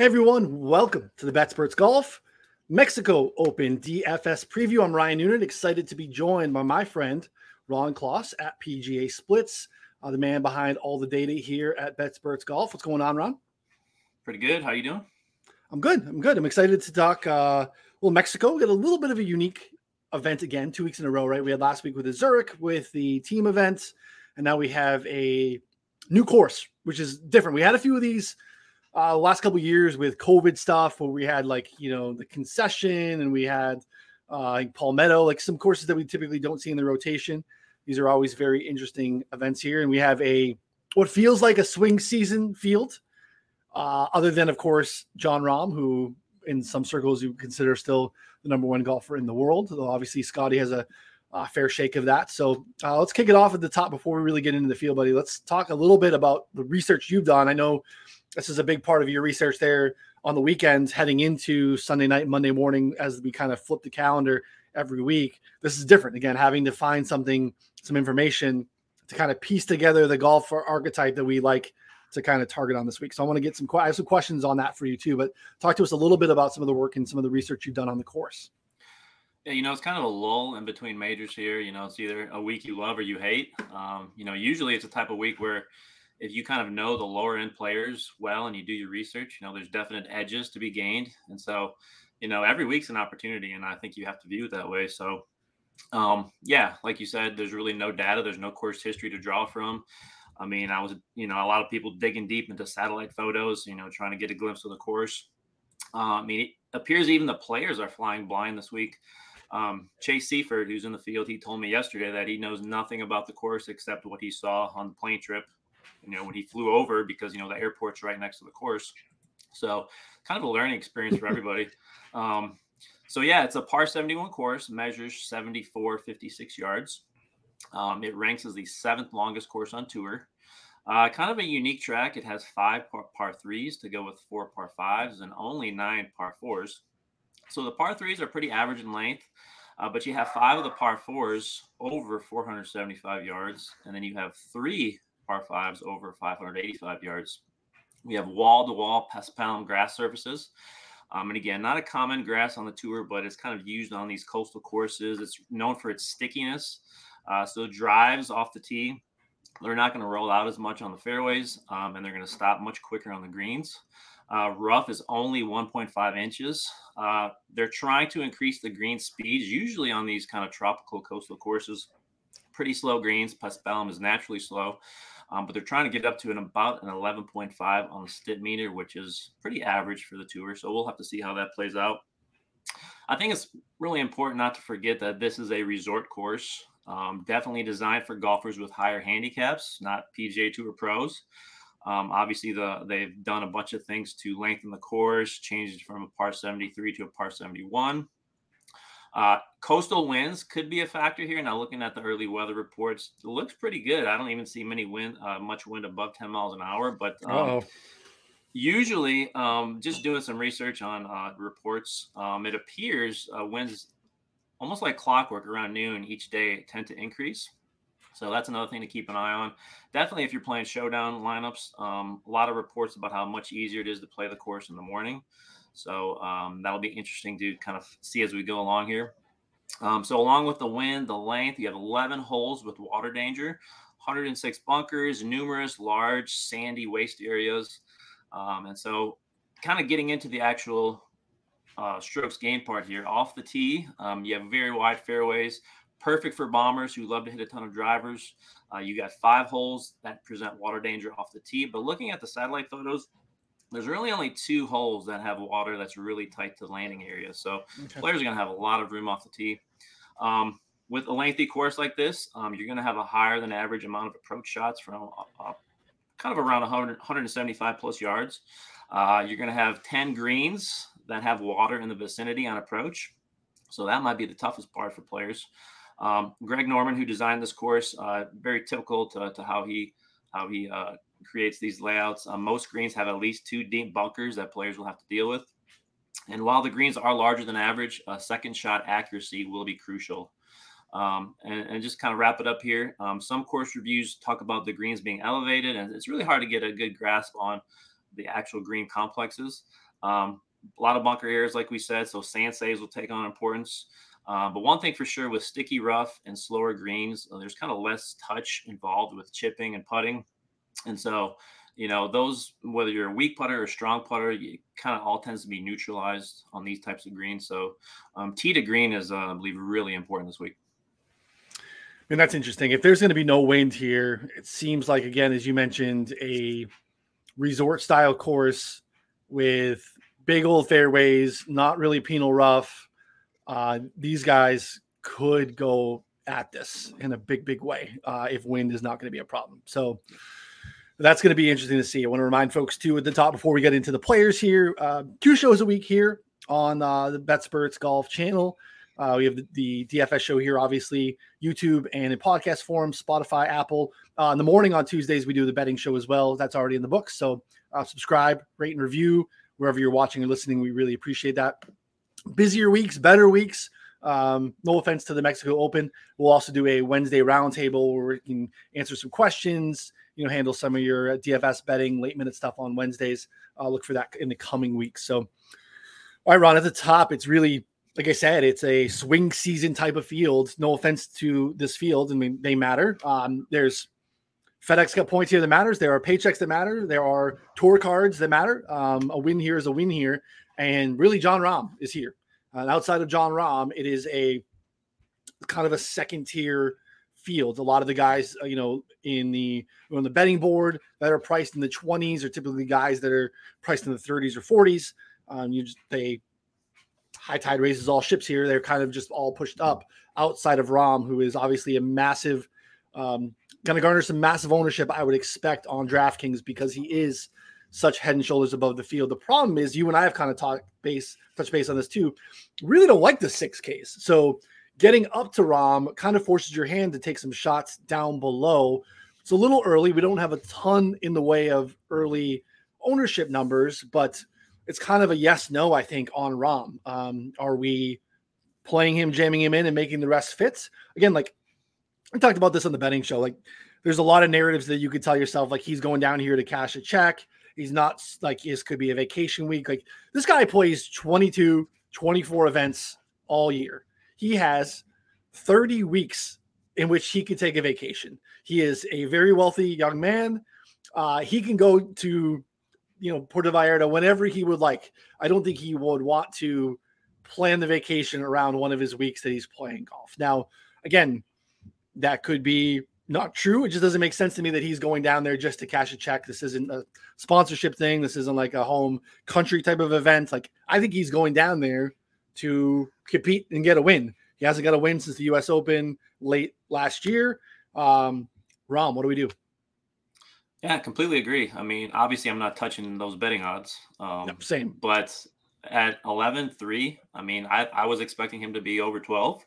Hey everyone, welcome to the BetSperts Golf Mexico Open DFS preview. I'm Ryan Noonan, excited to be joined by my friend Ron Kloss at PGA Splits, uh, the man behind all the data here at BetSperts Golf. What's going on, Ron? Pretty good. How you doing? I'm good. I'm good. I'm excited to talk. Uh, well, Mexico. We got a little bit of a unique event again, two weeks in a row, right? We had last week with the Zurich with the team event, and now we have a new course, which is different. We had a few of these uh, last couple years with COVID stuff where we had like you know the concession and we had uh, Palmetto, like some courses that we typically don't see in the rotation. These are always very interesting events here, and we have a what feels like a swing season field. Uh, other than, of course, Jon Rahm, who in some circles you consider still the number one golfer in the world. Though obviously Scotty has a, a fair shake of that. So uh, let's kick it off at the top before we really get into the field, buddy. Let's talk a little bit about the research you've done. I know this is a big part of your research there on the weekends heading into Sunday night, Monday morning as we kind of flip the calendar every week. This is different. Again, having to find something, some information to kind of piece together the golfer archetype that we like to kind of target on this week. So I want to get some I have some questions on that for you too, but talk to us a little bit about some of the work and some of the research you've done on the course. Yeah, you know, it's kind of a lull in between majors here. You know, it's either a week you love or you hate. Um, you know, usually it's a type of week where if you kind of know the lower end players well and you do your research, you know, there's definite edges to be gained. And so, you know, every week's an opportunity, and I think you have to view it that way. So, um, yeah, like you said, there's really no data, there's no course history to draw from. I mean, I was, you know, a lot of people digging deep into satellite photos, you know, trying to get a glimpse of the course. Uh, I mean, it appears even the players are flying blind this week. Um, Chase Seiffert, who's in the field, he told me yesterday that he knows nothing about the course except what he saw on the plane trip you know, when he flew over because, you know, the airport's right next to the course. So kind of a learning experience for everybody. Um, so yeah, it's a par 71 course, measures 74, 56 yards. Um, it ranks as the seventh longest course on tour. Uh, kind of a unique track. It has five par, par threes to go with four par fives and only nine par fours. So the par threes are pretty average in length, uh, but you have five of the par fours over 475 yards, and then you have three par fives over 585 yards. We have wall to wall paspalum grass surfaces. Um, and again, not a common grass on the tour, but it's kind of used on these coastal courses. It's known for its stickiness. Uh, so drives off the tee, they're not going to roll out as much on the fairways, um, and they're going to stop much quicker on the greens. Uh, rough is only 1.5 inches. Uh, they're trying to increase the green speeds, usually on these kind of tropical coastal courses. Pretty slow greens. Paspalum is naturally slow. Um, but they're trying to get up to an about an 11.5 on the Stimpmeter, which is pretty average for the tour. So we'll have to see how that plays out. I think it's really important not to forget that this is a resort course, um, definitely designed for golfers with higher handicaps, not PGA Tour pros. Um, obviously, the they've done a bunch of things to lengthen the course, changed from a par 73 to a par 71. Uh, coastal winds could be a factor here. Now, looking at the early weather reports, it looks pretty good. I don't even see many wind, uh, much wind above 10 miles an hour. But um, usually, um, just doing some research on uh, reports, um, it appears uh, winds almost like clockwork around noon each day tend to increase. So that's another thing to keep an eye on. Definitely, if you're playing showdown lineups, um, a lot of reports about how much easier it is to play the course in the morning. So um, that'll be interesting to kind of see as we go along here. Um, so along with the wind, the length, you have 11 holes with water danger, 106 bunkers, numerous large sandy waste areas. Um, and so kind of getting into the actual uh, strokes game part here. Off the tee, um, you have very wide fairways, perfect for bombers who love to hit a ton of drivers. Uh, you got five holes that present water danger off the tee. But looking at the satellite photos, there's really only two holes that have water that's really tight to the landing area. So okay. players are going to have a lot of room off the tee. Um, with a lengthy course like this, um, you're going to have a higher than average amount of approach shots from uh, uh kind of around 100, 175 plus yards. Uh, you're going to have 10 greens that have water in the vicinity on approach. So that might be the toughest part for players. Um, Greg Norman, who designed this course, uh, very typical to, to how he how he uh, creates these layouts. Um, most greens have at least two deep bunkers that players will have to deal with. And while the greens are larger than average, second shot accuracy will be crucial. Um, and, and, just kind of wrap it up here. Um, some course reviews talk about the greens being elevated, and it's really hard to get a good grasp on the actual green complexes. Um, a lot of bunker areas, like we said, so sand saves will take on importance. Uh, but one thing for sure with sticky rough and slower greens, uh, there's kind of less touch involved with chipping and putting. And so, you know, those, whether you're a weak putter or strong putter, you kind of all tends to be neutralized on these types of greens. So, um, tee to green is, uh, I believe, really important this week. And that's interesting. If there's going to be no wind here, it seems like, again, as you mentioned, a resort style course with big old fairways, not really penal rough uh, these guys could go at this in a big, big way uh, if wind is not going to be a problem. So that's going to be interesting to see. I want to remind folks too at the top before we get into the players here. Uh, two shows a week here on uh, the BetSperts Golf channel. Uh, we have the, the, DFS show here, obviously, YouTube and in podcast form, Spotify, Apple. Uh, in the morning on Tuesdays, we do the betting show as well. That's already in the books. So uh, subscribe, rate, and review wherever you're watching or listening. We really appreciate that busier weeks, better weeks. Um, no offense to the Mexico Open. We'll also do a Wednesday roundtable where we can answer some questions, you know, handle some of your DFS betting, late minute stuff on Wednesdays. I'll look for that in the coming weeks. So, all right, Ron, at the top, it's really, like I said, it's a swing season type of field. No offense to this field. I mean, they matter. Um, there's FedEx Cup points here that matters. There are paychecks that matter. There are tour cards that matter. Um, a win here is a win here. And really, Jon Rahm is here. And outside of Jon Rahm, it is a kind of a second tier field. A lot of the guys, uh, you know, in the on the betting board that are priced in the 20s are typically guys that are priced in the 30s or 40s. Um, you just they high tide raises all ships here. They're kind of just all pushed up outside of Rahm, who is obviously a massive, um, going to garner some massive ownership. I would expect on DraftKings because he is such head and shoulders above the field. The problem is you and I have kind of talked base, touch base on this too. Really don't like the six case. So getting up to Rahm kind of forces your hand to take some shots down below. It's a little early. We don't have a ton in the way of early ownership numbers, but it's kind of a yes no, I think, on Rahm. Um, are we playing him, jamming him in, and making the rest fit? Again, like I talked about this on the betting show. Like there's a lot of narratives that you could tell yourself, like he's going down here to cash a check. He's not like this could be a vacation week. Like this guy plays 22, 24 events all year. He has 30 weeks in which he could take a vacation. He is a very wealthy young man. Uh, he can go to, you know, Puerto Vallarta whenever he would like. I don't think he would want to plan the vacation around one of his weeks that he's playing golf. Now, again, that could be not true. It just doesn't make sense to me that he's going down there just to cash a check. This isn't a sponsorship thing. This isn't like a home country type of event. Like I think he's going down there to compete and get a win. He hasn't got a win since the U.S. Open late last year. Um, Rahm, what do we do? Yeah, completely agree. I mean, obviously, I'm not touching those betting odds. Um, no, same. But at 11 3, I mean, I, I was expecting him to be over 12.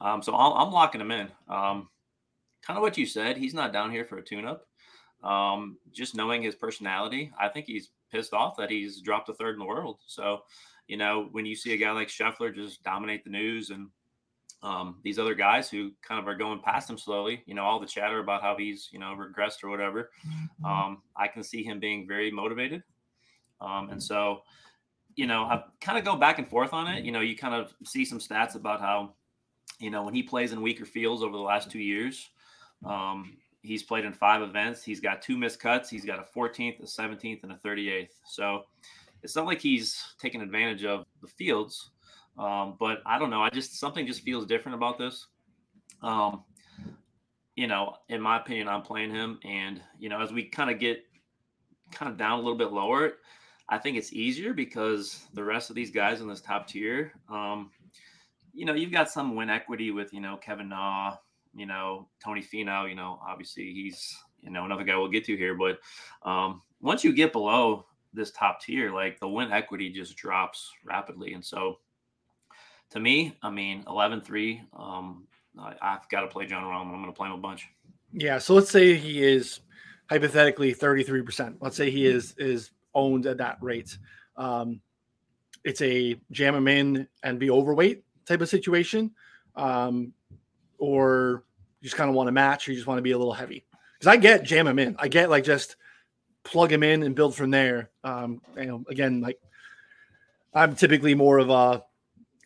Um, so I'm, I'm locking him in. Um, kind of what you said. He's not down here for a tune-up. Um, just knowing his personality, I think he's pissed off that he's dropped a third in the world. So, you know, when you see a guy like Scheffler just dominate the news and um, these other guys who kind of are going past him slowly, you know, all the chatter about how he's, you know, regressed or whatever, mm-hmm. um, I can see him being very motivated. Um, and so, you know, I kind of go back and forth on it. You know, you kind of see some stats about how, you know, when he plays in weaker fields over the last two years, um, he's played in five events. He's got two missed cuts. He's got a 14th, a 17th, and a 38th. So it's not like he's taking advantage of the fields. Um, but I don't know. I just something just feels different about this. Um, you know, in my opinion, I'm playing him, and you know, as we kind of get kind of down a little bit lower, I think it's easier because the rest of these guys in this top tier, um, you know, you've got some win equity with you know Kevin Na, you know, Tony Finau, you know, obviously he's, you know, another guy we'll get to here. But um, once you get below this top tier, like the win equity just drops rapidly. And so to me, I mean, 11 3, um, I, have got to play Jon Rahm. I'm going to play him a bunch. Yeah. So let's say he is hypothetically 33%. Let's say he is is owned at that rate. Um, it's a jam him in and be overweight type of situation. Um, or you just kind of want to match or you just want to be a little heavy. Because I get jam him in. I get like just plug him in and build from there. Um, you know, again, like I'm typically more of a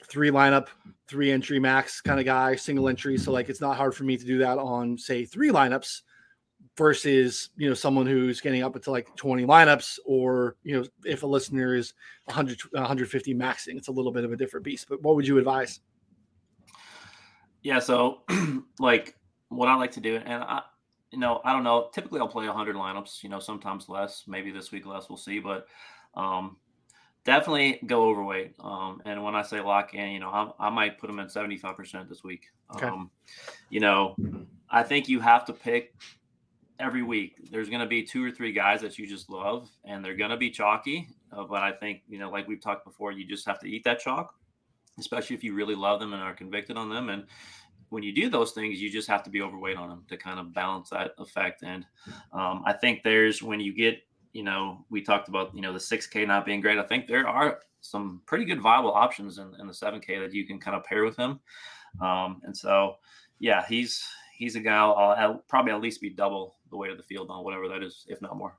three lineup, three entry max kind of guy, single entry. So like it's not hard for me to do that on say three lineups versus you know someone who's getting up into like 20 lineups or you know if a listener is 100 150 maxing it's a little bit of a different beast but what would you advise yeah so like what i like to do and i you know i don't know typically i'll play 100 lineups you know sometimes less maybe this week less we'll see but um definitely go overweight um and when i say lock in you know i, I might put them at 75% this week okay. um you know i think you have to pick every week there's going to be two or three guys that you just love and they're going to be chalky uh, but i think you know like we've talked before you just have to eat that chalk especially if you really love them and are convicted on them and when you do those things you just have to be overweight on them to kind of balance that effect and um, i think there's when you get you know we talked about you know the 6k not being great i think there are some pretty good viable options in, in the 7k that you can kind of pair with him um, and so yeah he's he's a guy I'll, I'll, probably at least be double the weight of the field on whatever that is, if not more.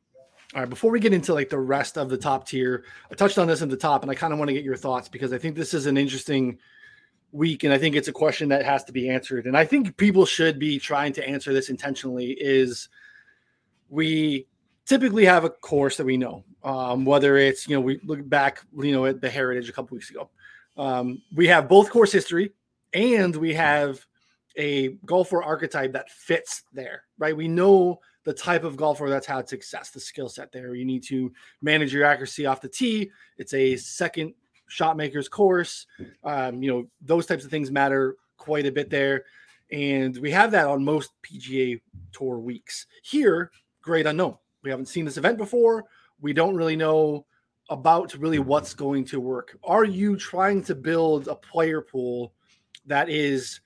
All right, before we get into like the rest of the top tier, I touched on this at the top, and I kind of want to get your thoughts because I think this is an interesting week, and I think it's a question that has to be answered. And I think people should be trying to answer this intentionally. Is we typically have a course that we know, um, whether it's you know we look back you know at the Heritage a couple weeks ago, um, we have both course history and we have a golfer archetype that fits there, right? We know the type of golfer that's had success, the skill set there. You need to manage your accuracy off the tee. It's a second shot maker's course. Um, you know, those types of things matter quite a bit there. And we have that on most PGA Tour weeks. Here, great unknown. We haven't seen this event before. We don't really know about really what's going to work. Are you trying to build a player pool that is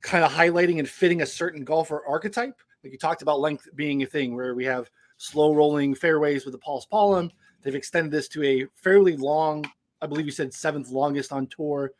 kind of highlighting and fitting a certain golfer archetype. Like you talked about length being a thing where we have slow rolling fairways with the paspalum. They've extended this to a fairly long, I believe you said seventh longest on tour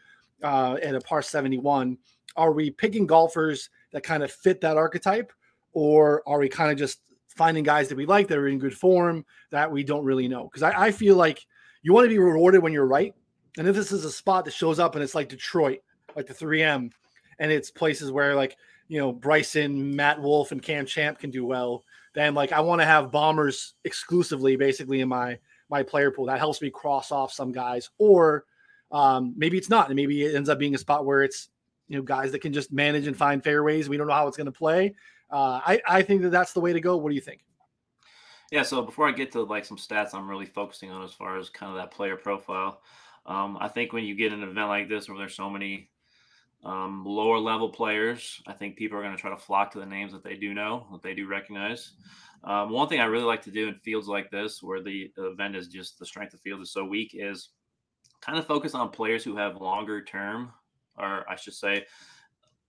uh, at a par 71. Are we picking golfers that kind of fit that archetype? Or are we kind of just finding guys that we like that are in good form that we don't really know? Because I, I feel like you want to be rewarded when you're right. And if this is a spot that shows up and it's like Detroit, like the 3M, and it's places where like you know Bryson, Matt Wolff, and Cam Champ can do well, then like I want to have bombers exclusively, basically in my my player pool. That helps me cross off some guys, or um, maybe it's not, and maybe it ends up being a spot where it's you know guys that can just manage and find fairways. We don't know how it's going to play. Uh, I I think that that's the way to go. What do you think? Yeah. So before I get to like some stats, I'm really focusing on as far as kind of that player profile. Um, I think when you get an event like this where there's so many um, lower level players, I think people are going to try to flock to the names that they do know, that they do recognize. Um, one thing I really like to do in fields like this, where the event is just the strength of field is so weak, is kind of focus on players who have longer term, or I should say,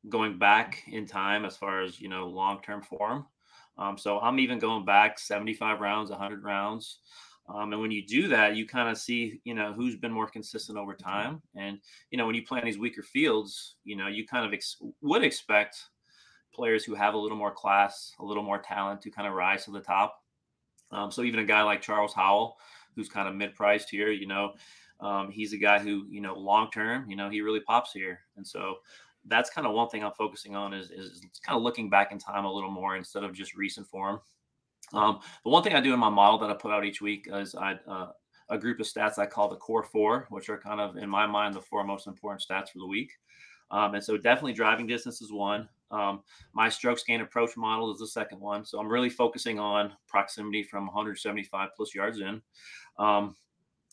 going back in time as far as you know long term form. Um, so I'm even going back 75 rounds, 100 rounds. Um, and when you do that, you kind of see, you know, who's been more consistent over time. And, you know, when you play in these weaker fields, you know, you kind of ex- would expect players who have a little more class, a little more talent to kind of rise to the top. Um, so even a guy like Charles Howell, who's kind of mid-priced here, you know, um, he's a guy who, you know, long term, you know, he really pops here. And so that's kind of one thing I'm focusing on is, is kind of looking back in time a little more instead of just recent form. Um, the one thing I do in my model that I put out each week is I uh, a group of stats I call the core four, which are kind of in my mind the four most important stats for the week. Um, and so definitely driving distance is one. Um, my strokes gained approach model is the second one. So I'm really focusing on proximity from 175 plus yards in. Um,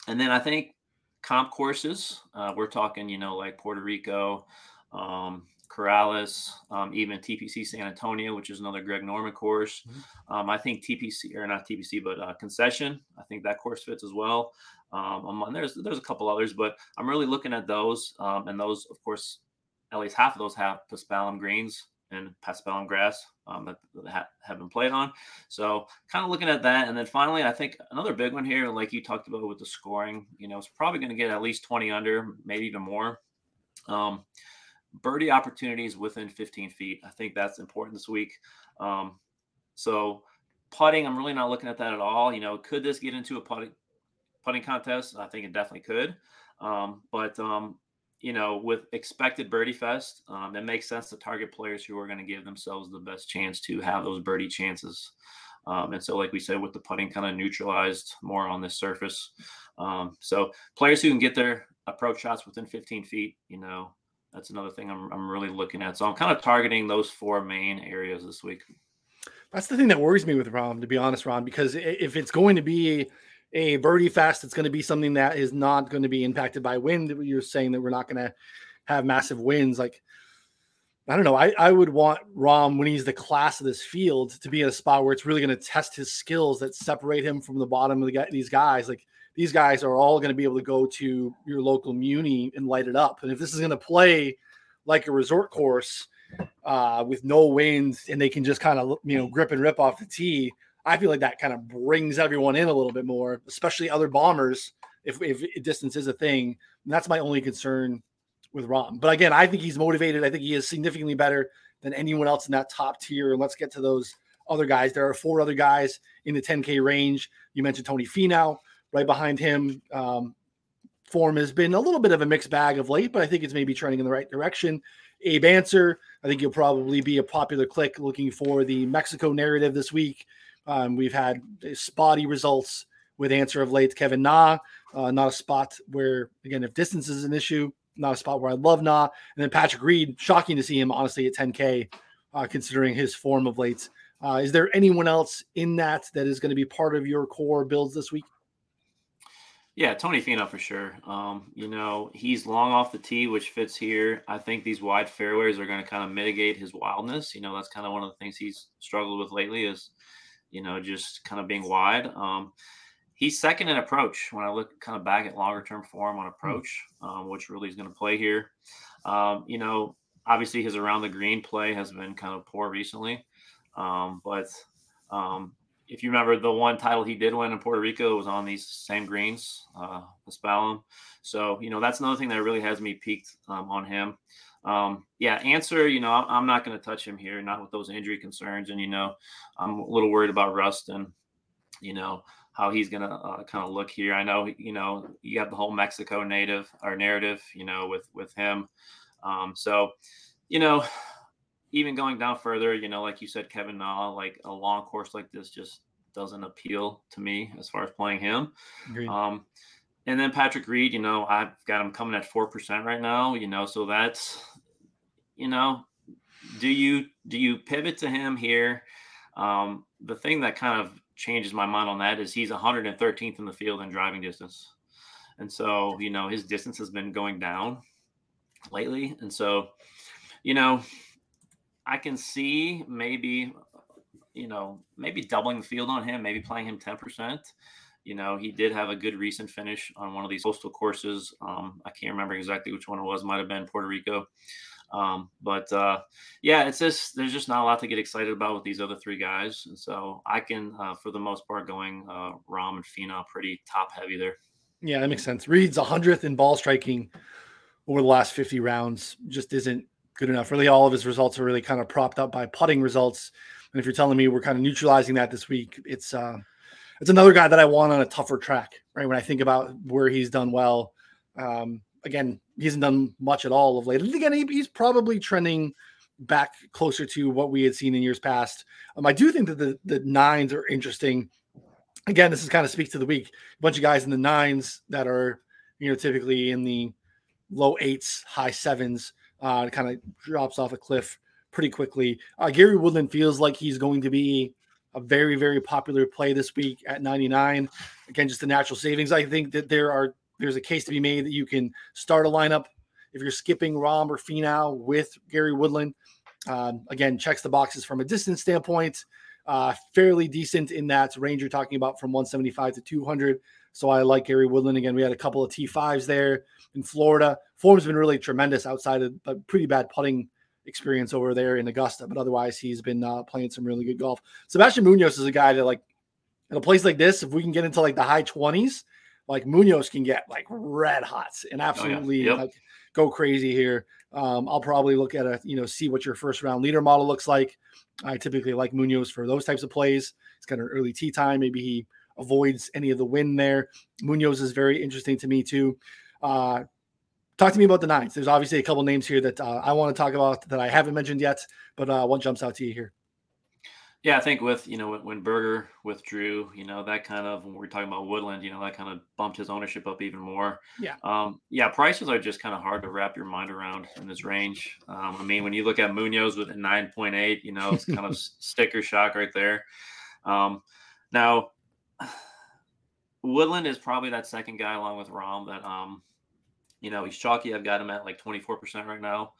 and then I think comp courses, uh, we're talking, you know, like Puerto Rico, um, Corales, um, even TPC San Antonio, which is another Greg Norman course. Mm-hmm. Um, I think TPC or not TPC, but uh, Concession. I think that course fits as well. Um, there's there's a couple others, but I'm really looking at those, um, and those, of course, at least half of those have paspalum greens and paspalum grass um, that, that have been played on. So kind of looking at that, and then finally, I think another big one here, like you talked about with the scoring, you know, it's probably going to get at least 20 under, maybe even more. Um, birdie opportunities within 15 feet. I think that's important this week. Um, so putting, I'm really not looking at that at all. You know, could this get into a putting putting contest, I think it definitely could. Um, but um, you know, with expected birdie fest, um, it makes sense to target players who are going to give themselves the best chance to have those birdie chances. Um, and so, like we said, with the putting kind of neutralized more on this surface. Um, so, players who can get their approach shots within 15 feet, you know, that's another thing I'm, I'm really looking at. So, I'm kind of targeting those four main areas this week. That's the thing that worries me with Rahm, to be honest, Ron, because if it's going to be a birdie fest, it's going to be something that is not going to be impacted by wind. You're saying that we're not going to have massive winds. Like, I don't know. I, I would want Rahm when he's the class of this field to be in a spot where it's really going to test his skills that separate him from the bottom of the these guys. Like these guys are all going to be able to go to your local muni and light it up. And if this is going to play like a resort course uh, with no wind and they can just kind of you know grip and rip off the tee, I feel like that kind of brings everyone in a little bit more, especially other bombers. If, if distance is a thing, and that's my only concern with Rahm. But again, I think he's motivated. I think he is significantly better than anyone else in that top tier. And let's get to those other guys. There are four other guys in the 10K range. You mentioned Tony Finau right behind him. Um, form has been a little bit of a mixed bag of late, but I think it's maybe trending in the right direction. Abe Ancer, I think you'll probably be a popular click looking for the Mexico narrative this week. Um, we've had spotty results with Answer of late. Kevin Na, uh, not a spot where, again, if distance is an issue, not a spot where I love Na. And then Patrick Reed, shocking to see him, honestly, at 10K, uh, considering his form of late. Uh, is there anyone else in that that is going to be part of your core builds this week? Yeah, Tony Finau for sure. Um, you know, he's long off the tee, which fits here. I think these wide fairways are going to kind of mitigate his wildness. You know, that's kind of one of the things he's struggled with lately is you know, just kind of being wide. Um, he's second in approach when I look kind of back at longer term form on hmm. approach, um, which really is going to play here. Um, you know, obviously his around the green play has been kind of poor recently, um, but um, if you remember the one title he did win in Puerto Rico was on these same greens, uh, the So you know that's another thing that really has me peaked um, on him. Um, yeah, Ancer, You know, I'm not going to touch him here, not with those injury concerns, and you know, I'm a little worried about Rust and you know how he's going to uh, kind of look here. I know, you know, you have the whole Mexico native or narrative, you know, with with him. Um, so, you know, even going down further, you know, like you said, Kevin Na, like a long course like this just doesn't appeal to me as far as playing him. Um, and then Patrick Reed, you know, I've got him coming at four percent right now. You know, so that's you know, do you do you pivot to him here? Um, the thing that kind of changes my mind on that is he's 113th in the field in driving distance, and so you know his distance has been going down lately, and so you know I can see maybe you know maybe doubling the field on him, maybe playing him 10 percent. You know, he did have a good recent finish on one of these postal courses. Um, I can't remember exactly which one it was. Might have been Puerto Rico. Um, but uh, yeah, it's just there's just not a lot to get excited about with these other three guys, and so I can, uh, for the most part, going uh, Rahm and Finau pretty top heavy there. Yeah, that makes sense. Reed's hundredth in ball striking over the last 50 rounds just isn't good enough. Really, all of his results are really kind of propped up by putting results. And if you're telling me we're kind of neutralizing that this week, it's uh, it's another guy that I want on a tougher track, right? When I think about where he's done well, um, again, he hasn't done much at all of late. And again, he, he's probably trending back closer to what we had seen in years past. Um, I do think that the, the nines are interesting. Again, this is kind of speaks to the week. A bunch of guys in the nines that are, you know, typically in the low eights, high sevens, uh, kind of drops off a cliff pretty quickly. Uh, Gary Woodland feels like he's going to be a very, very popular play this week at 99. Again, just the natural savings. I think that there are there's a case to be made that you can start a lineup if you're skipping Rahm or Finau with Gary Woodland. Um, again, checks the boxes from a distance standpoint. Uh, fairly decent in that range you're talking about from 175 to 200. So I like Gary Woodland. Again, we had a couple of T5s there in Florida. Form's been really tremendous outside of a pretty bad putting experience over there in Augusta, but otherwise he's been uh, playing some really good golf. Sebastian Munoz is a guy that like in a place like this, if we can get into like the high 20s, like Munoz can get like red hot and absolutely oh, yeah. yep. like go crazy here. Um, I'll probably look at a you know see what your first round leader model looks like. I typically like Munoz for those types of plays. It's got an early tee time. Maybe he avoids any of the wind there. Munoz is very interesting to me too. Uh, talk to me about the nines. There's obviously a couple names here that uh, I want to talk about that I haven't mentioned yet, but uh, what jumps out to you here? Yeah, I think with you know when, when Berger withdrew, you know that kind of when we're talking about Woodland, you know that kind of bumped his ownership up even more. Yeah. Um, yeah, prices are just kind of hard to wrap your mind around in this range. Um, I mean, when you look at Munoz with a nine point eight, you know it's kind of sticker shock right there. Um, now, Woodland is probably that second guy along with Rahm that um, you know he's chalky. I've got him at like twenty four percent right now.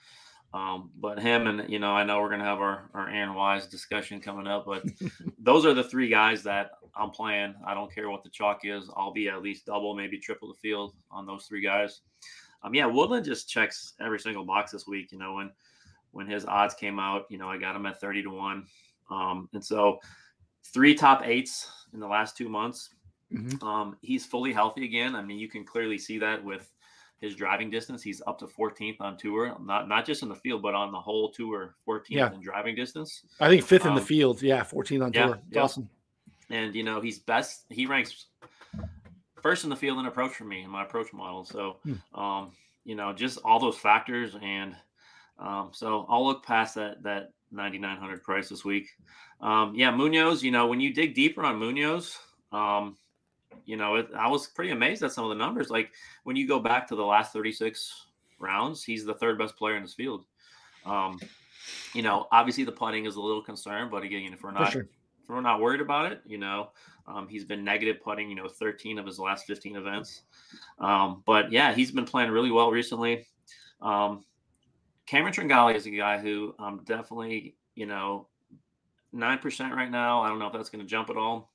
Um, but him and you know, I know we're gonna have our our Aaron Wise discussion coming up, but those are the three guys that I'm playing. I don't care what the chalk is. I'll be at least double, maybe triple the field on those three guys. Um, yeah, Woodland just checks every single box this week. You know, when when his odds came out, you know, I got him at 30 to one. Um, and so three top eights in the last two months. Mm-hmm. Um, he's fully healthy again. I mean, you can clearly see that with his driving distance. He's up to 14th on tour, not not just in the field, but on the whole tour, 14th yeah. in driving distance. I think fifth um, in the um, field. Yeah, 14th on yeah, tour. Yeah. Awesome. And you know, he's best. He ranks first in the field in approach for me in my approach model. So, hmm. um, you know, just all those factors, and um, so I'll look past that that 9,900 price this week. Um, yeah, Munoz. You know, when you dig deeper on Munoz, um, you know, it, I was pretty amazed at some of the numbers. Like when you go back to the last 36 rounds, he's the third best player in this field. Um, you know, obviously the putting is a little concern, but again, if we're not sure. if we're not worried about it, you know, um, he's been negative putting, you know, 13 of his last 15 events. Um, but yeah, he's been playing really well recently. Um, Cameron Tringale is a guy who um, definitely, you know, nine percent right now. I don't know if that's going to jump at all.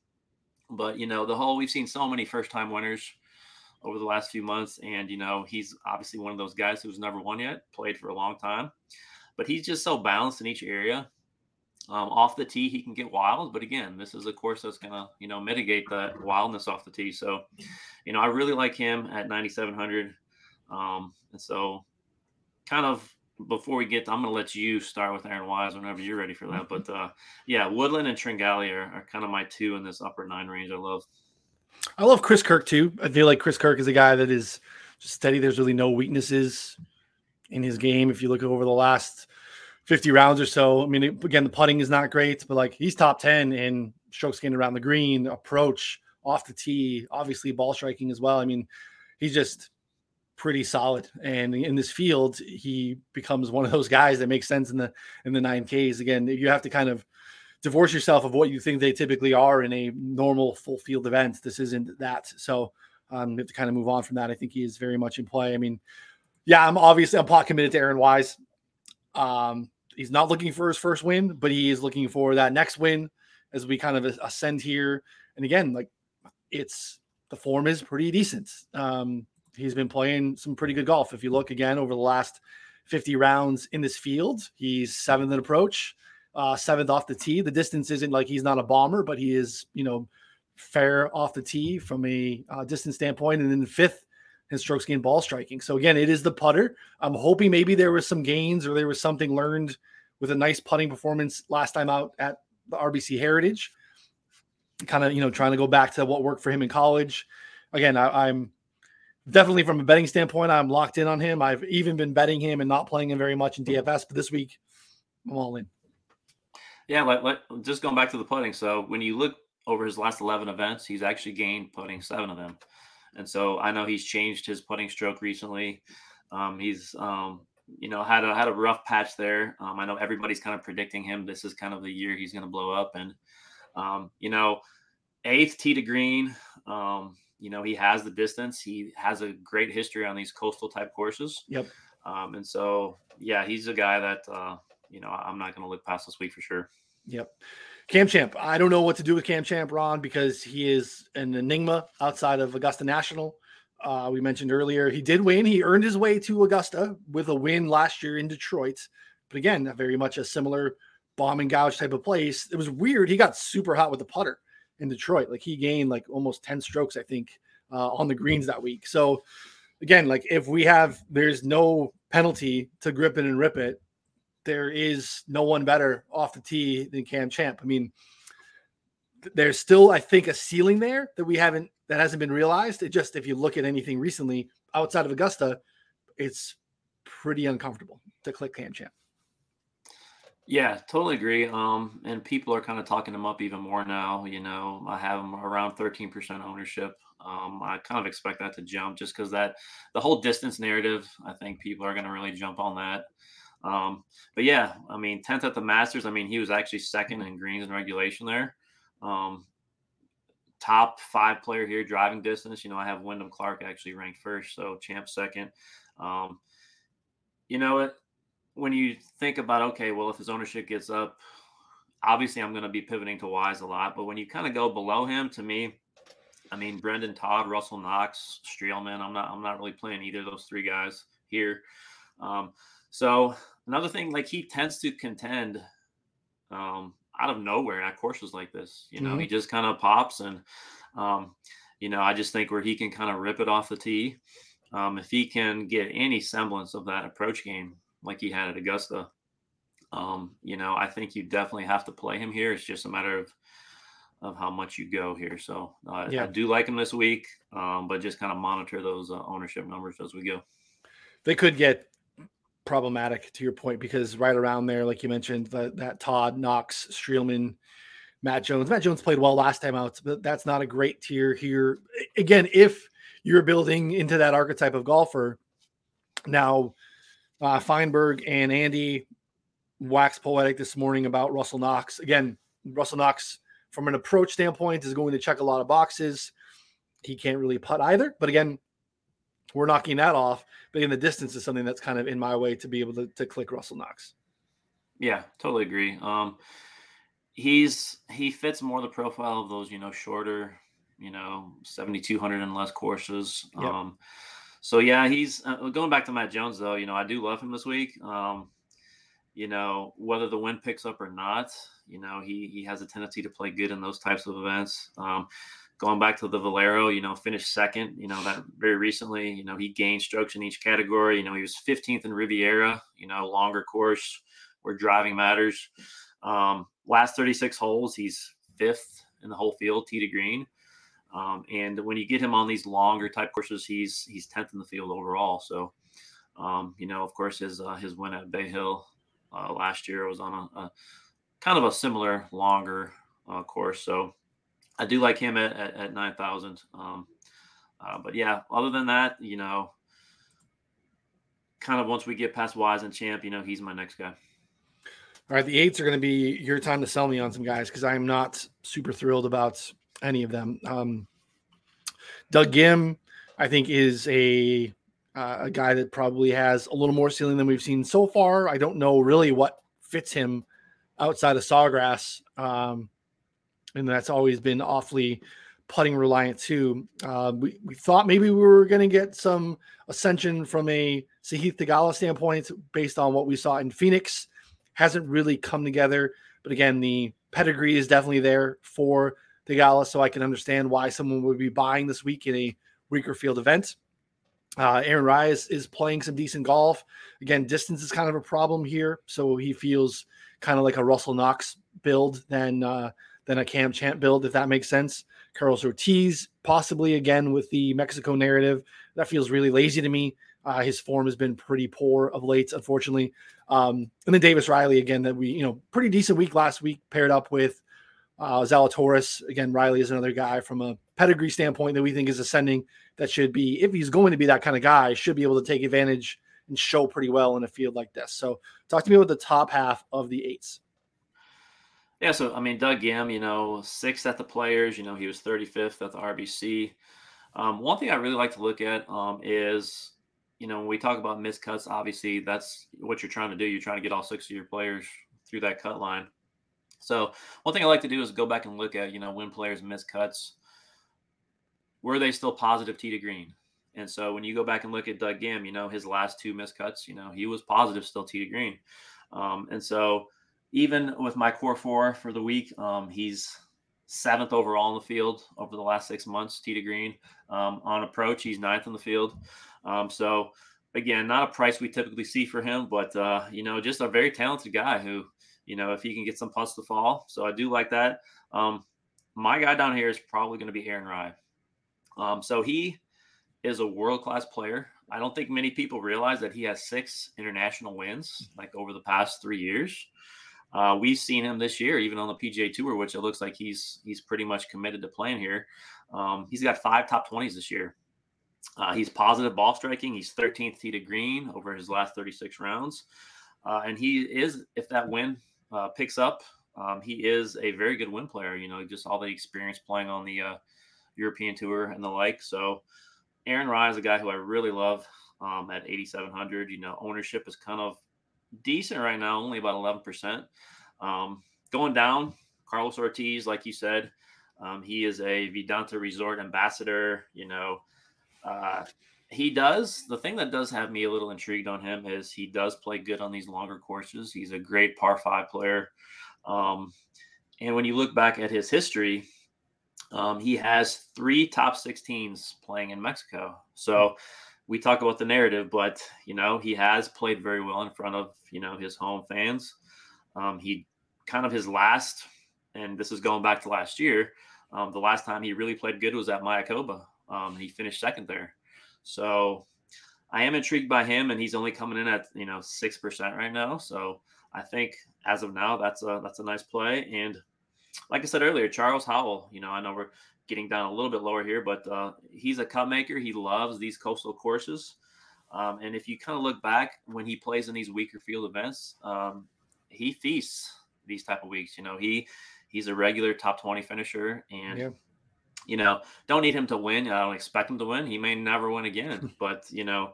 But you know, the whole we've seen so many first time winners over the last few months, and you know, he's obviously one of those guys who's never won yet, played for a long time, but he's just so balanced in each area. Um, off the tee, he can get wild, but again, this is a course that's gonna you know mitigate that wildness off the tee. So, you know, I really like him at 9,700, um, and so kind of before we get, to, I'm going to let you start with Aaron Wise whenever you're ready for that. But uh, yeah, Woodland and Tringale are, are kind of my two in this upper nine range. I love. I love Chris Kirk too. I feel like Chris Kirk is a guy that is steady. There's really no weaknesses in his game. If you look over the last 50 rounds or so, I mean, again, the putting is not great, but like he's top 10 in strokes gained around the green, approach, off the tee, obviously ball striking as well. I mean, he's just pretty solid. And in this field, he becomes one of those guys that makes sense in the in the nine Ks. Again, you have to kind of divorce yourself of what you think they typically are in a normal full field event. This isn't that. So um, you have to kind of move on from that. I think he is very much in play. I mean, yeah, I'm obviously I'm pot committed to Aaron Wise. Um, he's not looking for his first win, but he is looking for that next win as we kind of ascend here. And again, like it's the form is pretty decent. Um, he's been playing some pretty good golf. If you look again over the last 50 rounds in this field, he's seventh in approach, uh, seventh off the tee. The distance isn't like he's not a bomber, but he is, you know, fair off the tee from a uh, distance standpoint. And then fifth, his strokes gained ball striking. So again, it is the putter. I'm hoping maybe there was some gains or there was something learned with a nice putting performance last time out at the RBC Heritage. Kind of, you know, trying to go back to what worked for him in college. Again, I, I'm definitely from a betting standpoint, I'm locked in on him. I've even been betting him and not playing him very much in DFS, but this week I'm all in. Yeah, just going back to the putting. So when you look over his last 11 events, he's actually gained putting seven of them. And so I know he's changed his putting stroke recently. Um, he's, um, you know, had a had a rough patch there. Um, I know everybody's kind of predicting him. This is kind of the year he's going to blow up. And, um, you know, eighth tee to green. Um, you know, he has the distance. He has a great history on these coastal type courses. Yep. Um, and so, yeah, he's a guy that, uh, you know, I'm not going to look past this week for sure. Yep. Cam Champ. I don't know what to do with Cam Champ, Ron, because he is an enigma outside of Augusta National. Uh, we mentioned earlier he did win. He earned his way to Augusta with a win last year in Detroit. But again, very much a similar bomb and gouge type of place. It was weird. He got super hot with the putter in Detroit. Like he gained like almost 10 strokes, I think, uh, on the greens that week. So again, like if we have there's no penalty to grip it and rip it, there is no one better off the tee than Cam Champ. I mean, there's still, I think, a ceiling there that we haven't that hasn't been realized. It just if you look at anything recently outside of Augusta, it's pretty uncomfortable to click Cam Champ. Yeah, totally agree. Um, and people are kind of talking him up even more now. You know, I have him around 13% ownership. Um, I kind of expect that to jump just because that the whole distance narrative. I think people are going to really jump on that. Um, but yeah, I mean, 10th at the Masters. I mean, he was actually second in greens and regulation there. Um, top five player here driving distance. You know, I have Wyndham Clark actually ranked first, so champ second. Um, you know what? When you think about okay, well, if his ownership gets up, obviously I'm going to be pivoting to Wise a lot. But when you kind of go below him, to me, I mean Brendon Todd, Russell Knox, Streelman. I'm not I'm not really playing either of those three guys here. Um, so another thing, like he tends to contend um, out of nowhere at courses like this. You know, mm-hmm. he just kind of pops and, um, you know, I just think where he can kind of rip it off the tee. Um, if he can get any semblance of that approach game like he had at Augusta, um, you know, I think you definitely have to play him here. It's just a matter of of how much you go here. So uh, yeah. I do like him this week, um, but just kind of monitor those uh, ownership numbers as we go. They could get problematic to your point because right around there, like you mentioned, the, that Todd Knox, Streelman, Matt Jones. Matt Jones played well last time out, but that's not a great tier here. Again, if you're building into that archetype of golfer, now uh, Feinberg and Andy wax poetic this morning about Russell Knox. Again, Russell Knox, from an approach standpoint, is going to check a lot of boxes. He can't really putt either, but again, we're knocking that off. But in the distance is something that's kind of in my way to be able to, to click Russell Knox. Yeah, totally agree. Um, he's he fits more the profile of those you know shorter, you know, seventy two hundred and less courses. Yep. Um, so yeah, he's uh, going back to Matt Jones though. You know, I do love him this week. Um, you know, whether the wind picks up or not, you know, he he has a tendency to play good in those types of events. Um, going back to the Valero, you know, finished second, you know, that very recently, you know, he gained strokes in each category. You know, he was 15th in Riviera, you know, longer course where driving matters. Um, last 36 holes, he's fifth in the whole field, tee to green. Um, and when you get him on these longer type courses, he's he's 10th in the field overall. So, um, you know, of course, his uh, his win at Bay Hill uh, last year was on a, a, kind of a similar longer uh, course. So, I do like him at, at, at 9,000. Um, uh, but yeah, other than that, you know, kind of once we get past Wise and Champ, you know, he's my next guy. All right, the eights are going to be your time to sell me on some guys because I'm not super thrilled about any of them. Um, Doug Ghim, I think, is a uh, a guy that probably has a little more ceiling than we've seen so far. I don't know really what fits him outside of Sawgrass. Um, and that's always been awfully putting reliant too. Uh, we, we thought maybe we were going to get some ascension from a Sahith Theegala standpoint based on what we saw in Phoenix. Hasn't really come together. But again, the pedigree is definitely there for Theegala, so I can understand why someone would be buying this week in a weaker field event. Uh, Aaron Rai is, is playing some decent golf. Again, distance is kind of a problem here, so he feels kind of like a Russell Knox build than uh, than a Cam Champ build, if that makes sense. Carlos Ortiz, possibly again with the Mexico narrative. That feels really lazy to me. Uh, his form has been pretty poor of late, unfortunately. Um, and then Davis Riley again, that we, you know, pretty decent week last week, paired up with uh, Zalatoris. Again, Riley is another guy from a pedigree standpoint that we think is ascending. That should be, if he's going to be that kind of guy, should be able to take advantage and show pretty well in a field like this. So, talk to me about the top half of the eights. Yeah, so I mean, Doug Ghim, you know, sixth at the Players. You know, he was 35th at the RBC. Um, one thing I really like to look at um, is, you know, when we talk about missed cuts, obviously that's what you're trying to do. You're trying to get all six of your players through that cut line. So one thing I like to do is go back and look at, you know, when players miss cuts, were they still positive tee to green? And so when you go back and look at Doug Ghim, you know, his last two missed cuts, you know, he was positive still tee to green. Um, and so even with my core four for the week, um, he's seventh overall in the field over the last six months. Tee to green um, on approach, he's ninth in the field. Um, so again, not a price we typically see for him, but uh, you know, just a very talented guy who, you know, if he can get some putts to fall. So I do like that. Um, my guy down here is probably going to be Aaron Rai. Um, so he is a world class player. I don't think many people realize that he has six international wins like over the past three years. Uh, we've seen him this year, even on the PGA Tour, which it looks like he's he's pretty much committed to playing here. Um, he's got five top twenties this year. Uh, he's positive ball striking. He's 13th tee to green over his last 36 rounds, uh, and he is, if that win uh, picks up, um, he is a very good win player. You know, just all the experience playing on the uh, European Tour and the like. So Aaron Rai is a guy who I really love um, at 8,700. You know, ownership is kind of decent right now, only about 11%. Um, going down, Carlos Ortiz, like you said, um, he is a Vidanta Resort ambassador. You know, uh, he does the thing that does have me a little intrigued on him is he does play good on these longer courses. He's a great par five player. Um, and when you look back at his history, um, he has three top 16s playing in Mexico. So we talk about the narrative, but you know he has played very well in front of you know his home fans. Um, he kind of his last, and this is going back to last year. Um, the last time he really played good was at Mayakoba. Um, he finished second there. So I am intrigued by him, and he's only coming in at you know six percent right now. So I think as of now, that's a that's a nice play. And like I said earlier, Charles Howell. You know, I know we're getting down a little bit lower here, but uh, he's a cut maker. He loves these coastal courses. Um, and if you kind of look back when he plays in these weaker field events, um, he feasts these type of weeks. You know, he he's a regular top twenty finisher, and yeah. You know, don't need him to win. I don't expect him to win. He may never win again, but you know,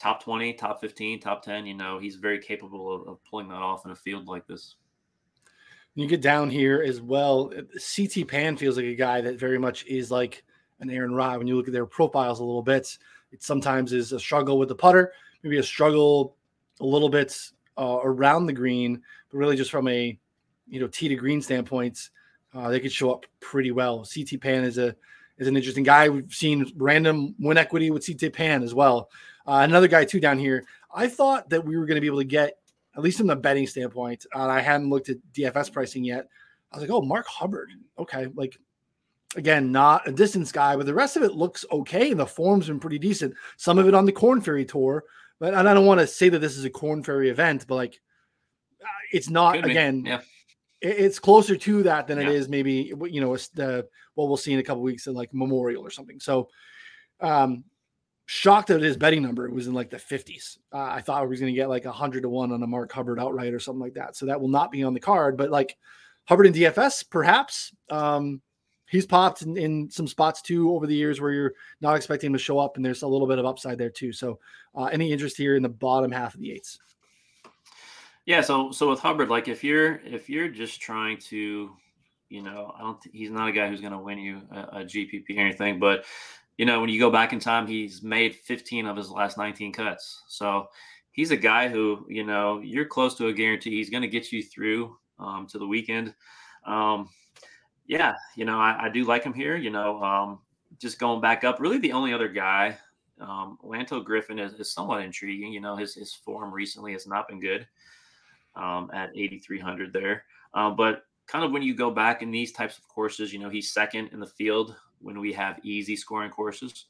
top 20, top 15, top 10, you know, he's very capable of, of pulling that off in a field like this. You get down here as well. CT Pan feels like a guy that very much is like an Aaron Rai. When you look at their profiles a little bit, it sometimes is a struggle with the putter, maybe a struggle a little bit uh, around the green, but really just from a you know tee to green standpoint, uh, they could show up pretty well. CT Pan is a is an interesting guy. We've seen random win equity with CT Pan as well. Uh, another guy too down here. I thought that we were going to be able to get at least from the betting standpoint. Uh, I hadn't looked at DFS pricing yet. I was like, oh, Mark Hubbard. Okay, like again, not a distance guy, but the rest of it looks okay, and the form's been pretty decent. Some of it on the Corn Ferry tour, but and I don't want to say that this is a Corn Ferry event, but like uh, it's not again. Yeah. It's closer to that than yeah. it is maybe you know the what we'll see in a couple weeks in like Memorial or something. So um shocked at his betting number It was in like the 50s. Uh, I thought we was going to get like 100 to 1 on a Mark Hubbard outright or something like that. So that will not be on the card. But like Hubbard and DFS, perhaps. Um, he's popped in, in, some spots too over the years where you're not expecting him to show up, and there's a little bit of upside there too. So uh, any interest here in the bottom half of the eights? Yeah. So so with Hubbard, like if you're if you're just trying to you know, I don't. He's not a guy who's going to win you a, a, GPP or anything. But you know, when you go back in time, he's made 15 of his last 19 cuts. So he's a guy who, you know, you're close to a guarantee. He's going to get you through um, to the weekend. Um, yeah, you know, I, I, do like him here. You know, um, just going back up, really the only other guy, um, Lanto Griffin is, is, somewhat intriguing. You know, his, his form recently has not been good um, at 8,300 there. Uh, but kind of when you go back in these types of courses, you know, he's second in the field when we have easy scoring courses.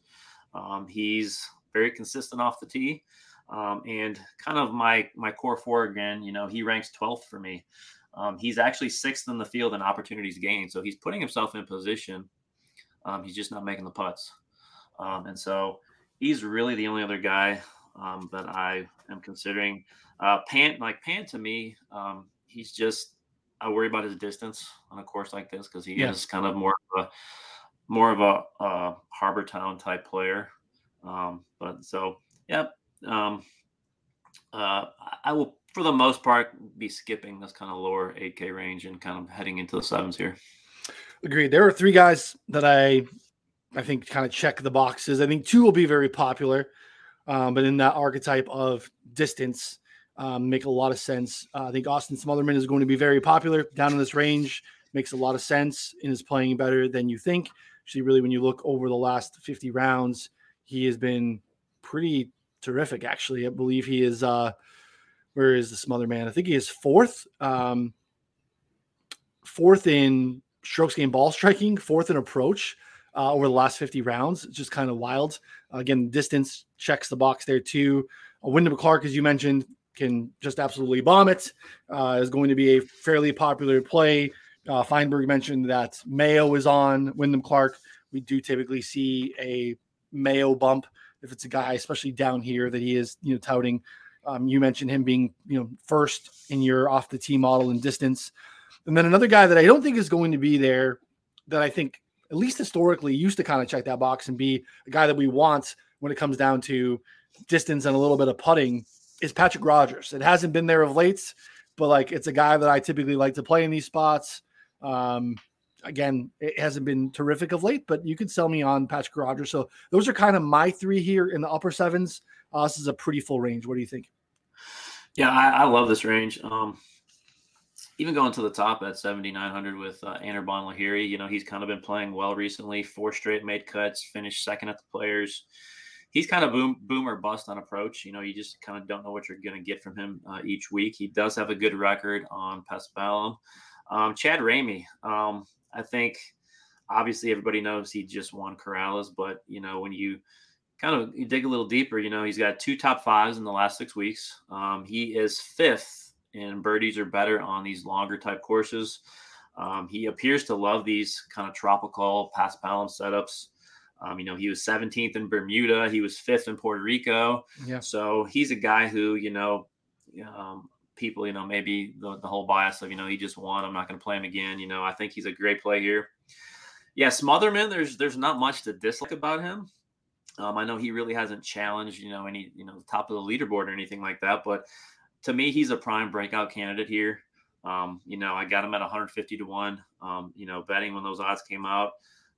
Um, he's very consistent off the tee. Um, and kind of my my core four again, you know, he ranks 12th for me. Um, he's actually sixth in the field in opportunities gained. So he's putting himself in position. Um, he's just not making the putts. Um, and so he's really the only other guy um, that I am considering. Uh, Pan, like Pan to me, he's just, I worry about his distance on a course like this because he yeah. is kind of more of a more of a uh, Harbor Town type player. Um, but so, yeah, um, uh, I will, for the most part, be skipping this kind of lower 8K range and kind of heading into the sevens here. Agreed. There are three guys that I, I think, kind of check the boxes. I think two will be very popular, um, but in that archetype of distance, um, make a lot of sense. Uh, I think Austin Smotherman is going to be very popular down in this range. Makes a lot of sense and is playing better than you think. Actually, really, when you look over the last 50 rounds, he has been pretty terrific. Actually, I believe he is. uh Where is the Smotherman? I think he is fourth. Um, fourth in strokes gained ball striking, fourth in approach uh, over the last 50 rounds. It's just kind of wild. Again, distance checks the box there too. Uh, Wyndham Clark, as you mentioned, can just absolutely bomb it. Uh, is going to be a fairly popular play. Uh, Feinberg mentioned that Mayo is on Wyndham Clark. We do typically see a Mayo bump if it's a guy, especially down here, that he is you know touting. Um, you mentioned him being you know first in your off the tee model in distance, and then another guy that I don't think is going to be there that I think at least historically used to kind of check that box and be a guy that we want when it comes down to distance and a little bit of putting is Patrick Rodgers. It hasn't been there of late, but like it's a guy that I typically like to play in these spots. Um, again, it hasn't been terrific of late, but you can sell me on Patrick Rodgers. So those are kind of my three here in the upper sevens. Uh, this is a pretty full range. What do you think? Yeah, I, I love this range. Um, even going to the top at 7,900 with uh, Anirban Lahiri, you know, he's kind of been playing well recently. Four straight made cuts, finished second at the players. He's kind of boom, boom or bust on approach. You know, you just kind of don't know what you're going to get from him uh, each week. He does have a good record on Paspalum. Um, Chad Ramey, um, I think obviously everybody knows he just won Corales, but you know when you kind of dig a little deeper, you know he's got two top fives in the last six weeks. Um, he is fifth in birdies are better on these longer type courses. Um, he appears to love these kind of tropical Paspalum setups. Um, you know, he was 17th in Bermuda. He was fifth in Puerto Rico. Yeah. So he's a guy who, you know, um, people, you know, maybe the, the whole bias of, you know, he just won. I'm not going to play him again. You know, I think he's a great play here. Yeah, Smotherman, there's there's not much to dislike about him. Um, I know he really hasn't challenged, you know, any, you know, top of the leaderboard or anything like that. But to me, he's a prime breakout candidate here. Um, you know, I got him at 150 to one. Um, you know, betting when those odds came out.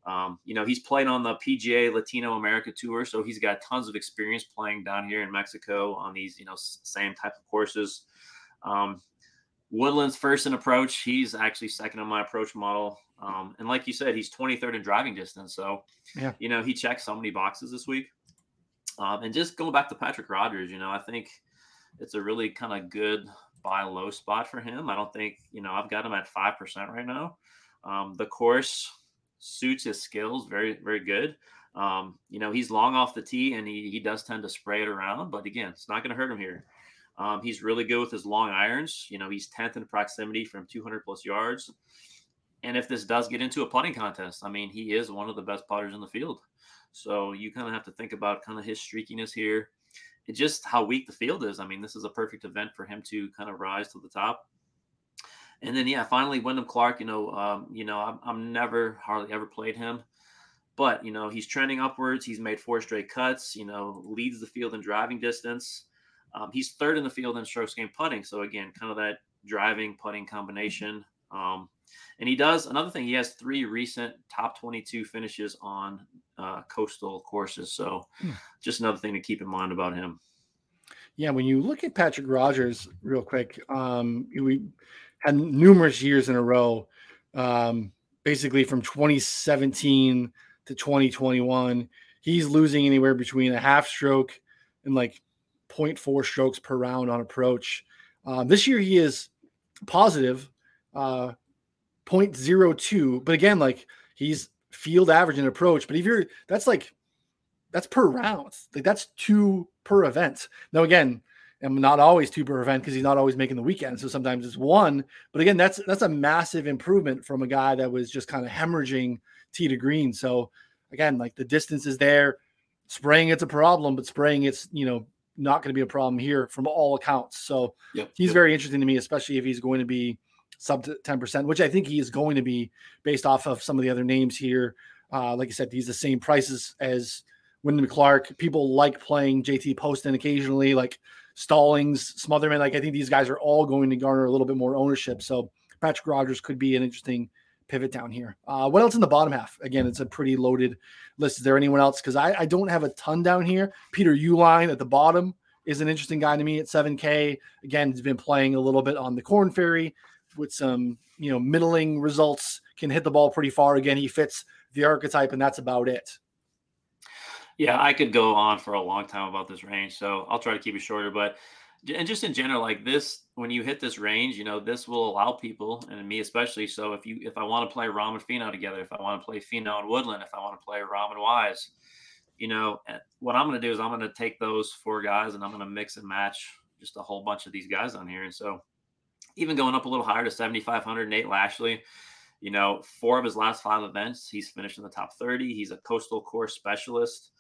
Um, you know, he's played on the PGA Latino America Tour, so he's got tons of experience playing down here in Mexico on these, you know, same type of courses. Um, Woodland's first in approach. He's actually second on my approach model. Um, and like you said, he's 23rd in driving distance. So, yeah. you know, he checked so many boxes this week. Um, and just going back to Patrick Rodgers, you know, I think it's a really kind of good buy low spot for him. I don't think, you know, I've got him at 5% right now. Um, the course suits his skills very, very good. Um, you know, he's long off the tee and he, he does tend to spray it around, but again, it's not going to hurt him here. Um, he's really good with his long irons. You know, he's 10th in proximity from 200 plus yards. And if this does get into a putting contest, I mean, he is one of the best putters in the field. So you kind of have to think about kind of his streakiness here. Just how weak the field is. I mean, this is a perfect event for him to kind of rise to the top. And then, yeah, finally, Wyndham Clark. You know, um, you know, I'm, I'm never hardly ever played him, but you know, he's trending upwards. He's made four straight cuts. You know, leads the field in driving distance. Um, he's third in the field in strokes gained putting. So again, kind of that driving putting combination. Um, and he does another thing. He has three recent top 22 finishes on uh, coastal courses. So hmm. just another thing to keep in mind about him. Yeah, when you look at Patrick Rodgers, real quick, um, we had numerous years in a row, um, basically from 2017 to 2021. He's losing anywhere between a half stroke and like 0.4 strokes per round on approach. Um, this year he is positive, uh, 0.02. But again, like he's field average in approach. But if you're that's like that's per round. Like that's two per event. Now again, I'm not always two per event because he's not always making the weekend. So sometimes it's one. But again, that's that's a massive improvement from a guy that was just kind of hemorrhaging tee to green. So again, like the distance is there. Spraying it's a problem, but spraying it's you know not going to be a problem here from all accounts. So yep, he's yep. very interesting to me, especially if he's going to be sub 10%, which I think he is going to be based off of some of the other names here. Uh, like I said, he's the same prices as Wyndham Clark. People like playing JT Poston occasionally, like Stallings, Smotherman. Like I think these guys are all going to garner a little bit more ownership. So Patrick Rodgers could be an interesting pivot down here. Uh, what else in the bottom half? Again, it's a pretty loaded list. Is there anyone else? Because I, I don't have a ton down here. Peter Uihlein at the bottom is an interesting guy to me at 7K. Again, he's been playing a little bit on the Corn Ferry with some, you know, middling results, can hit the ball pretty far. Again, he fits the archetype, and that's about it. Yeah, I could go on for a long time about this range, so I'll try to keep it shorter. But and just in general, like this, when you hit this range, you know, this will allow people, and me especially. So if you, if I want to play Rahm and Finau together, if I want to play Finau and Woodland, if I want to play Rahm and Wise, you know, eh, what I'm going to do is I'm going to take those four guys and I'm going to mix and match just a whole bunch of these guys on here. And so even going up a little higher to 7,500, Nate Lashley, you know, four of his last five events, he's finished in the top 30. He's a coastal course specialist.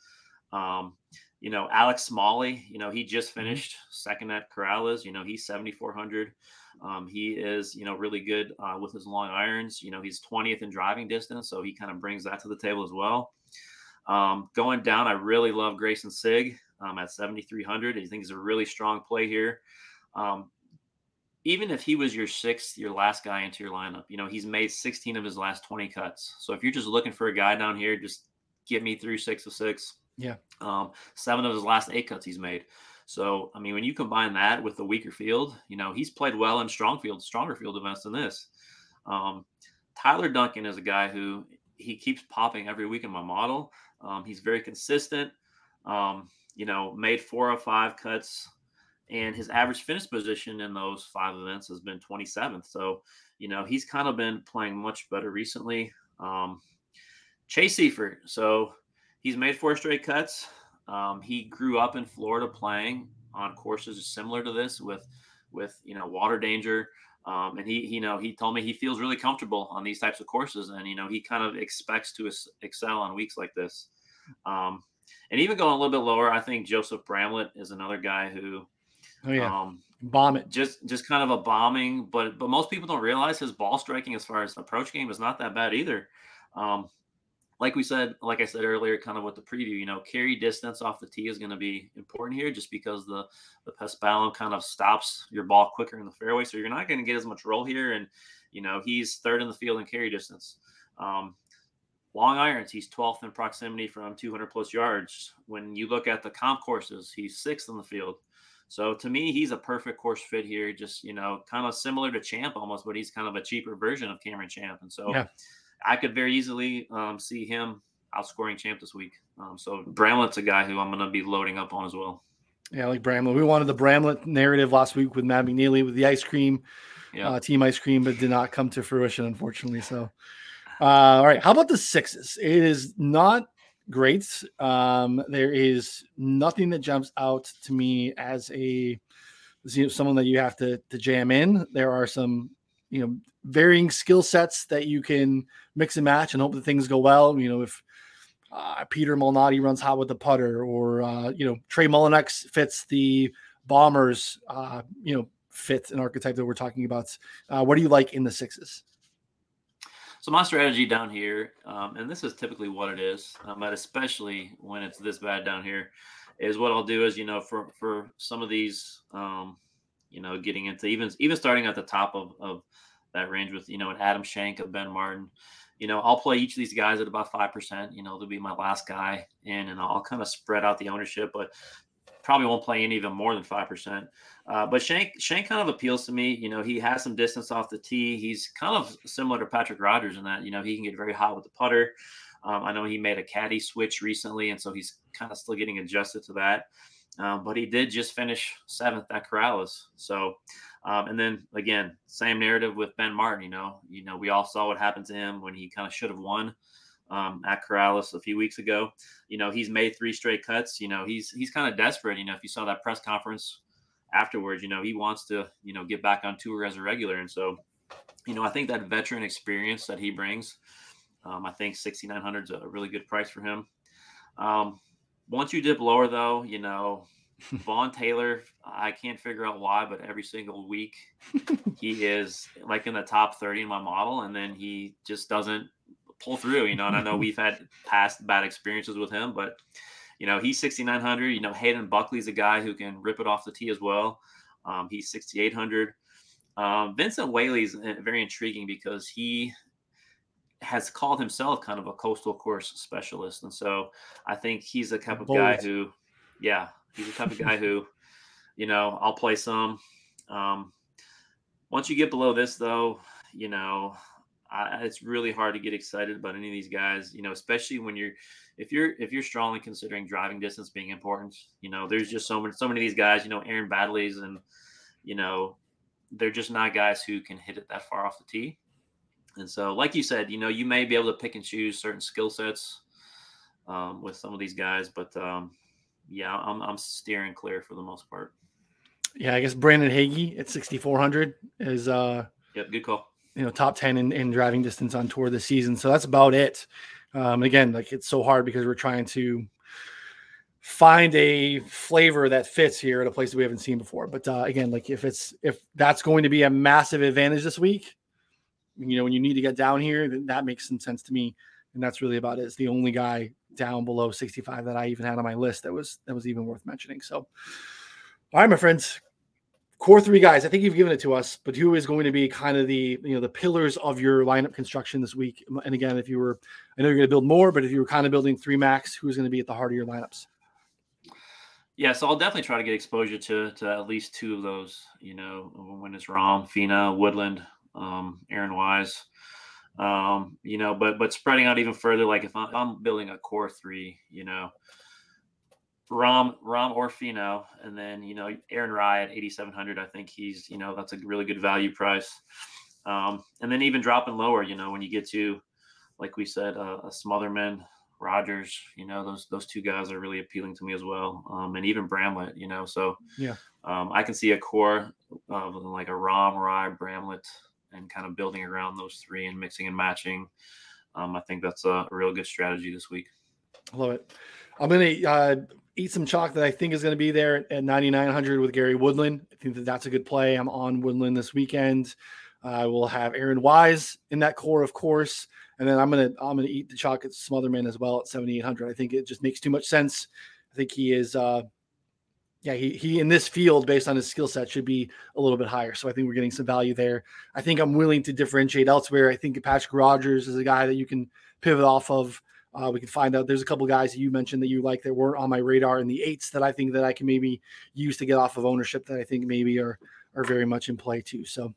Um, you know, Alex Smalley, you know, he just mm-hmm. finished second at Corales. You know, he's 7,400. Um, he is, you know, really good uh, with his long irons. You know, he's 20th in driving distance, so he kind of brings that to the table as well. Um, going down, I really love Greyson Sigg um, at 7,300. I think he's a really strong play here. Um, even if he was your sixth, your last guy into your lineup, you know, he's made 16 of his last 20 cuts. So if you're just looking for a guy down here, just get me through six of six. Yeah. Um, seven of his last eight cuts he's made. So, I mean, when you combine that with the weaker field, you know, he's played well in strong field, stronger field events than this. Um, Tyler Duncan is a guy who he keeps popping every week in my model. Um, he's very consistent. Um, you know, made four or five cuts and his average finish position in those five events has been 27th. So, you know, he's kind of been playing much better recently. Um, Chase Seiffert, so he's made four straight cuts. Um, he grew up in Florida playing on courses similar to this with, with you know, water danger. Um, and he, you know, he told me he feels really comfortable on these types of courses, and you know, he kind of expects to excel on weeks like this. Um, and even going a little bit lower, I think Joseph Bramlett is another guy who Oh yeah. Um, Bomb it. Just just kind of a bombing, but but most people don't realize his ball striking as far as approach game is not that bad either. Um, like we said, like I said earlier, kind of with the preview, you know, carry distance off the tee is going to be important here, just because the the paspalum kind of stops your ball quicker in the fairway, so you're not going to get as much roll here. And you know, he's third in the field in carry distance. Um, long irons, he's 12th in proximity from 200 plus yards. When you look at the comp courses, he's sixth in the field. So to me, he's a perfect course fit here. Just you know, kind of similar to Champ almost, but he's kind of a cheaper version of Cameron Champ, and so yeah. I could very easily um, see him outscoring Champ this week. Um, so Bramlett's a guy who I'm going to be loading up on as well. Yeah, like Bramlett. We wanted the Bramlett narrative last week with Matt McNealy with the ice cream, yeah. uh, team ice cream, but did not come to fruition, unfortunately. So, uh, all right. How about the sixes? It is not great. Um, there is nothing that jumps out to me as a you know, someone that you have to to jam in. There are some you know varying skill sets that you can mix and match and hope that things go well. You know if uh, Peter Malnati runs hot with the putter, or uh, you know Trey Mullinax fits the Bombers, uh, you know fit an archetype that we're talking about. Uh, what do you like in the sixes? So my strategy down here, um, and this is typically what it is, um, but especially when it's this bad down here, is what I'll do is you know for for some of these, um, you know, getting into even even starting at the top of of that range with you know an Adam Schenk a Ben Martin, you know, I'll play each of these guys at about five percent. You know, they'll be my last guy in, and I'll kind of spread out the ownership, but probably won't play any even more than five percent. Uh, but Schenk Schenk kind of appeals to me. You know, he has some distance off the tee. He's kind of similar to Patrick Rodgers in that you know he can get very hot with the putter. Um, I know he made a caddy switch recently, and so he's kind of still getting adjusted to that. Um, but he did just finish seventh at Corales. So, um, and then again, same narrative with Ben Martin. You know, you know, we all saw what happened to him when he kind of should have won um, at Corales a few weeks ago. You know, he's made three straight cuts. You know, he's he's kind of desperate. You know, if you saw that press conference afterwards, you know, he wants to you know get back on tour as a regular, and so you know, I think that veteran experience that he brings. Um, I think 6,900 is a really good price for him. Um, once you dip lower, though, you know, Vaughn Taylor, I can't figure out why, but every single week he is like in the top 30 in my model, and then he just doesn't pull through, you know. And I know we've had past bad experiences with him, but you know, he's 6,900. You know, Hayden Buckley's a guy who can rip it off the tee as well. Um, he's 6,800. Um, Vincent Whaley's uh, very intriguing because he has called himself kind of a coastal course specialist. And so I think he's the type of Bold. guy who, yeah, he's the type of guy who, you know, I'll play some. Um, once you get below this, though, you know, I, it's really hard to get excited about any of these guys, you know, especially when you're if you're if you're strongly considering driving distance being important, you know, there's just so many so many of these guys, you know, Aaron Baddeley's and you know, they're just not guys who can hit it that far off the tee. And so, like you said, you know, you may be able to pick and choose certain skill sets um, with some of these guys, but um, yeah, I'm, I'm steering clear for the most part. Yeah, I guess Brandon Hagy at 6,400 is, uh, yep, good call. You know, top 10 in, in driving distance on tour this season. So that's about it. Um, again, like it's so hard because we're trying to find a flavor that fits here at a place that we haven't seen before. But uh, again, like if it's if that's going to be a massive advantage this week, you know, when you need to get down here, then that makes some sense to me. And that's really about it. It's the only guy down below 65 that I even had on my list that was that was even worth mentioning. So, all right, my friends, core three guys. I think you've given it to us, but who is going to be kind of the you know the pillars of your lineup construction this week? And again, if you were, I know you're going to build more, but if you were kind of building three max, who's going to be at the heart of your lineups? Yeah, so I'll definitely try to get exposure to to at least two of those. You know, when it's Rahm, Finau, Woodland, um, Aaron Wise. Um, you know, but but spreading out even further, like if I'm, I'm building a core three, you know, Rahm, Rahm or Finau, and then you know Aaron Rai at 8,700. I think he's you know that's a really good value price. Um, and then even dropping lower, you know, when you get to like we said, uh, a Smotherman, Rodgers, you know, those those two guys are really appealing to me as well, um, and even Bramlett, you know. So yeah, um, I can see a core of like a Rahm, Rai, Bramlett, and kind of building around those three and mixing and matching. Um, I think that's a, a, real good strategy this week. I love it. I'm gonna uh, eat some chalk that I think is going to be there at 9,900 with Gary Woodland. I think that that's a good play. I'm on Woodland this weekend. I uh, will have Aaron Wise in that core, of course. And then I'm gonna I'm gonna eat the chalk chocolate Smotherman as well at 7,800. I think it just makes too much sense. I think he is, uh, yeah, he he in this field based on his skill set should be a little bit higher. So I think we're getting some value there. I think I'm willing to differentiate elsewhere. I think Patrick Rodgers is a guy that you can pivot off of. Uh, we can find out. There's a couple guys that you mentioned that you like that weren't on my radar in the eights that I think that I can maybe use to get off of ownership that I think maybe are are very much in play too. So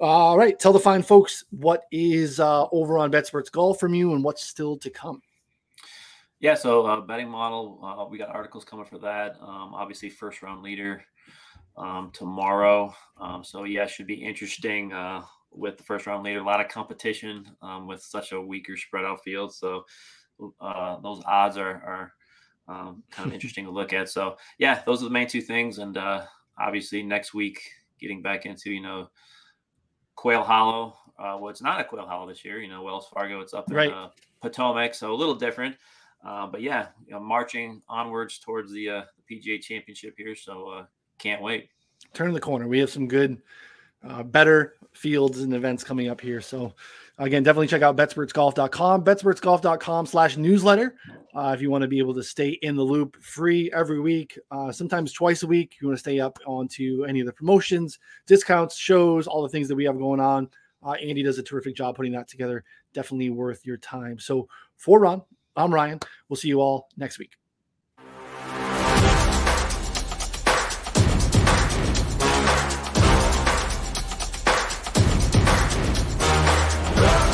all right, tell the fine folks what is uh, over on BetSperts Golf from you and what's still to come. Yeah, so uh, betting model, uh, we got articles coming for that. Um, obviously, first round leader um, tomorrow. Um, so yeah, should be interesting uh, with the first round leader. A lot of competition um, with such a weaker spread out field. So uh, those odds are are um, kind of interesting to look at. So yeah, those are the main two things. And uh, obviously, next week, getting back into you know Quail Hollow. Uh, well, it's not a Quail Hollow this year. You know, Wells Fargo. It's up in right. uh, Potomac, so a little different. Uh, but yeah, you know, marching onwards towards the, uh, the PGA Championship here. So uh, can't wait. Turn the corner. We have some good, uh, better fields and events coming up here. So again, definitely check out betspertsgolf.com, betspertsgolf.com slash newsletter. Uh, if you want to be able to stay in the loop free every week, uh, sometimes twice a week, you want to stay up onto any of the promotions, discounts, shows, all the things that we have going on. Uh, Andy does a terrific job putting that together. Definitely worth your time. So for Ron, I'm Ryan. We'll see you all next week.